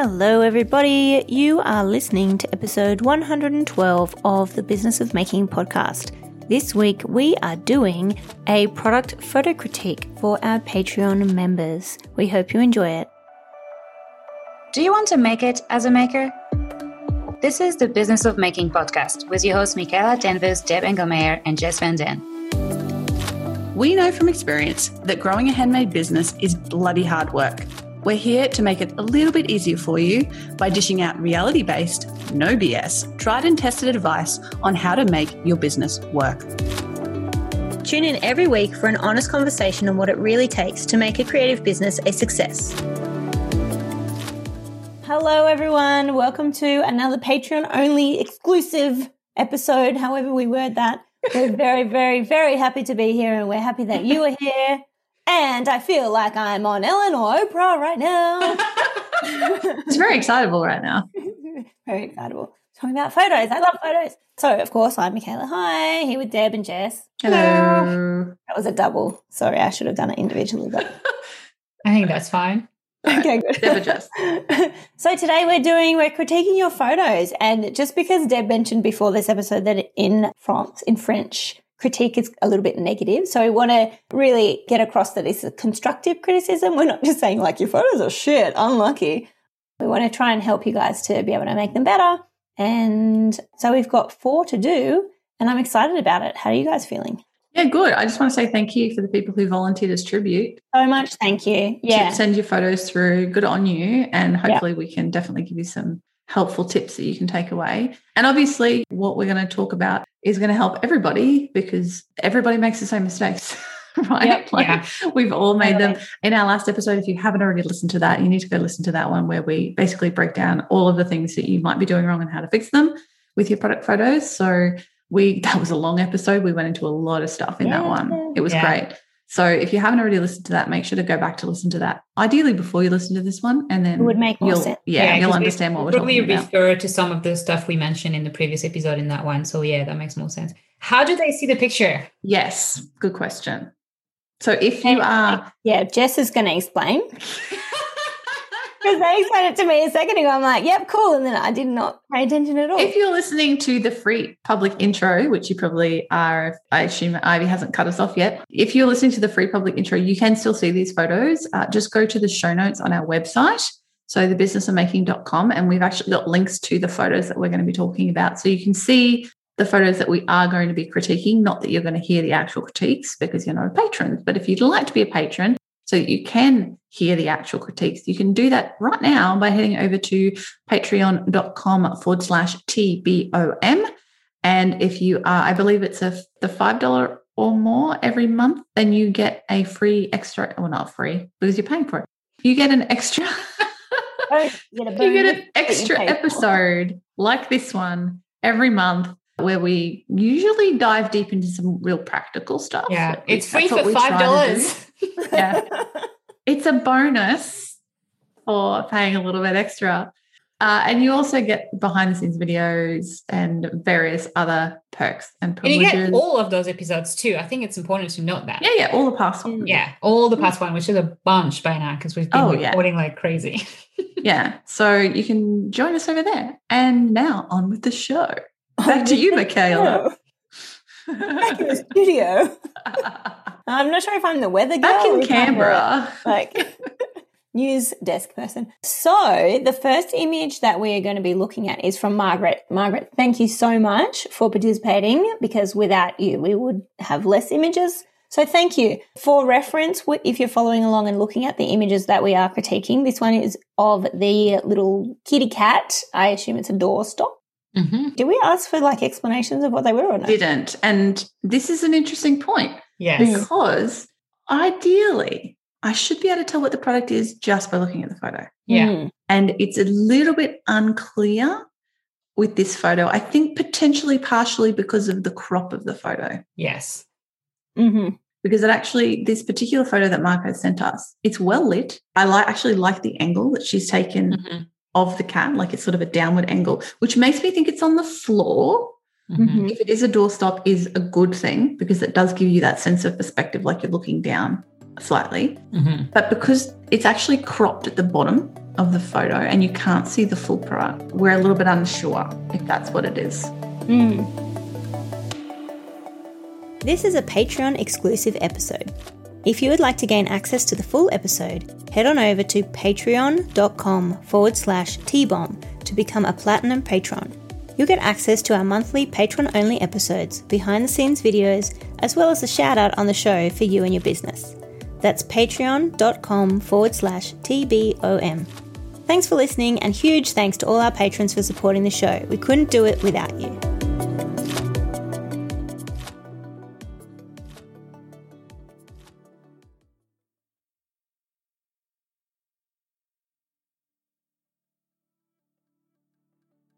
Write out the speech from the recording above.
Hello, everybody. You are listening to episode 112 of the Business of Making podcast. This week, we are doing a product photo critique for our Patreon members. We hope you enjoy it. Do you want to make it as a maker? This is the Business of Making podcast with your hosts Michaela Danvers, Deb Engelmeyer, and Jess Van Den. We know from experience that growing a handmade business is bloody hard work. We're here to make it a little bit easier for you by dishing out reality based, no BS, tried and tested advice on how to make your business work. Tune in every week for an honest conversation on what it really takes to make a creative business a success. Hello, everyone. Welcome to another Patreon only exclusive episode, however, we word that. We're very, very, very happy to be here, and we're happy that you are here. And I feel like I'm on Ellen or Oprah right now. it's very excitable right now. very excitable. Talking about photos. I love photos. So, of course, I'm Michaela. Hi, here with Deb and Jess. Hello. That was a double. Sorry, I should have done it individually, but I think that's fine. Okay, good. Deb Jess. so today we're doing we're critiquing your photos, and just because Deb mentioned before this episode that in France, in French, critique is a little bit negative. So we want to really get across that it's a constructive criticism. We're not just saying like your photos are shit, unlucky. We want to try and help you guys to be able to make them better. And so we've got four to do, and I'm excited about it. How are you guys feeling? Yeah, good. I just want to say thank you for the people who volunteered as tribute. So much thank you. Yeah. Send your photos through. Good on you. And hopefully we can definitely give you some helpful tips that you can take away. And obviously, what we're going to talk about is going to help everybody because everybody makes the same mistakes. right? Yep, like yeah. we've all made them. In our last episode, if you haven't already listened to that, you need to go listen to that one where we basically break down all of the things that you might be doing wrong and how to fix them with your product photos. So we that was a long episode. We went into a lot of stuff in Yeah. that one. It was Yeah. great. So if you haven't already listened to that, make sure to go back to listen to that. Ideally before you listen to this one, and then It would make more sense. Yeah, you'll understand what we're probably talking about. refer to some of the stuff we mentioned in the previous episode in that one. So yeah, that makes more sense. How do they see the picture? Yes, good question. So if you are, Yeah, Jess is going to explain. Because they explained it to me a second ago. I'm like, yep, cool. And then I did not pay attention at all. if you're listening to the free public intro, which you probably are, I assume Ivy hasn't cut us off yet. If you're listening to the free public intro, you can still see these photos. Uh, just go to the show notes on our website. So thebusinessofmaking.com, and we've actually got links to the photos that we're going to be talking about. So you can see the photos that we are going to be critiquing. Not that you're going to hear the actual critiques because you're not a patron, but if you'd like to be a patron, so that you can hear the actual critiques, you can do that right now by heading over to patreon.com forward slash TBOM. And if you are, I believe it's a the $5 or more every month, then you get a free extra, well, not free because you're paying for it. You get an extra, Oh, you get, you get an extra episode like this one every month where we usually dive deep into some real practical stuff. Yeah, it's free for five dollars. Yeah. It's a bonus for paying a little bit extra. Uh, and you also get behind the scenes videos and various other perks and And you privileges. get all of those episodes too. I think it's important to note that. yeah, yeah, all the past ones. Yeah, all the past one, which is a bunch by now because we've been Oh, yeah. recording like crazy. Yeah. So you can join us over there. And now on with the show. Back to you, Michaela. Back in the studio. I'm not sure if I'm the weather girl. Back in Canberra. like news desk person. So the first image that we are going to be looking at is from Margaret. Margaret, thank you so much for participating because without you, we would have less images. So thank you. For reference, if you're following along and looking at the images that we are critiquing, this one is of the little kitty cat. I assume it's a doorstop. Mm-hmm. Did we ask for like explanations of what they were or no? Didn't. And this is an interesting point Yes. because ideally, I should be able to tell what the product is just by looking at the photo. Yeah. Mm. And it's a little bit unclear with this photo. I think potentially partially because of the crop of the photo. Yes. Mhm. Because it actually, this particular photo that Marco sent us, it's well lit. I like actually like the angle that she's taken Mhm. of the cat, like it's sort of a downward angle, which makes me think it's on the floor. Mhm. Mhm. If it is a doorstop, is a good thing because it does give you that sense of perspective, like you're looking down slightly. Mhm. But because it's actually cropped at the bottom, of the photo and you can't see the full product, we're a little bit unsure if that's what it is. Mm. This is a Patreon exclusive episode. If you would like to gain access to the full episode, head on over to patreon.com forward slash TBOM to become a platinum patron. You'll get access to our monthly patron only episodes, behind the scenes videos, as well as a shout out on the show for you and your business. That's patreon.com forward slash TBOM. Thanks for listening, and huge thanks to all our patrons for supporting the show. We couldn't do it without you.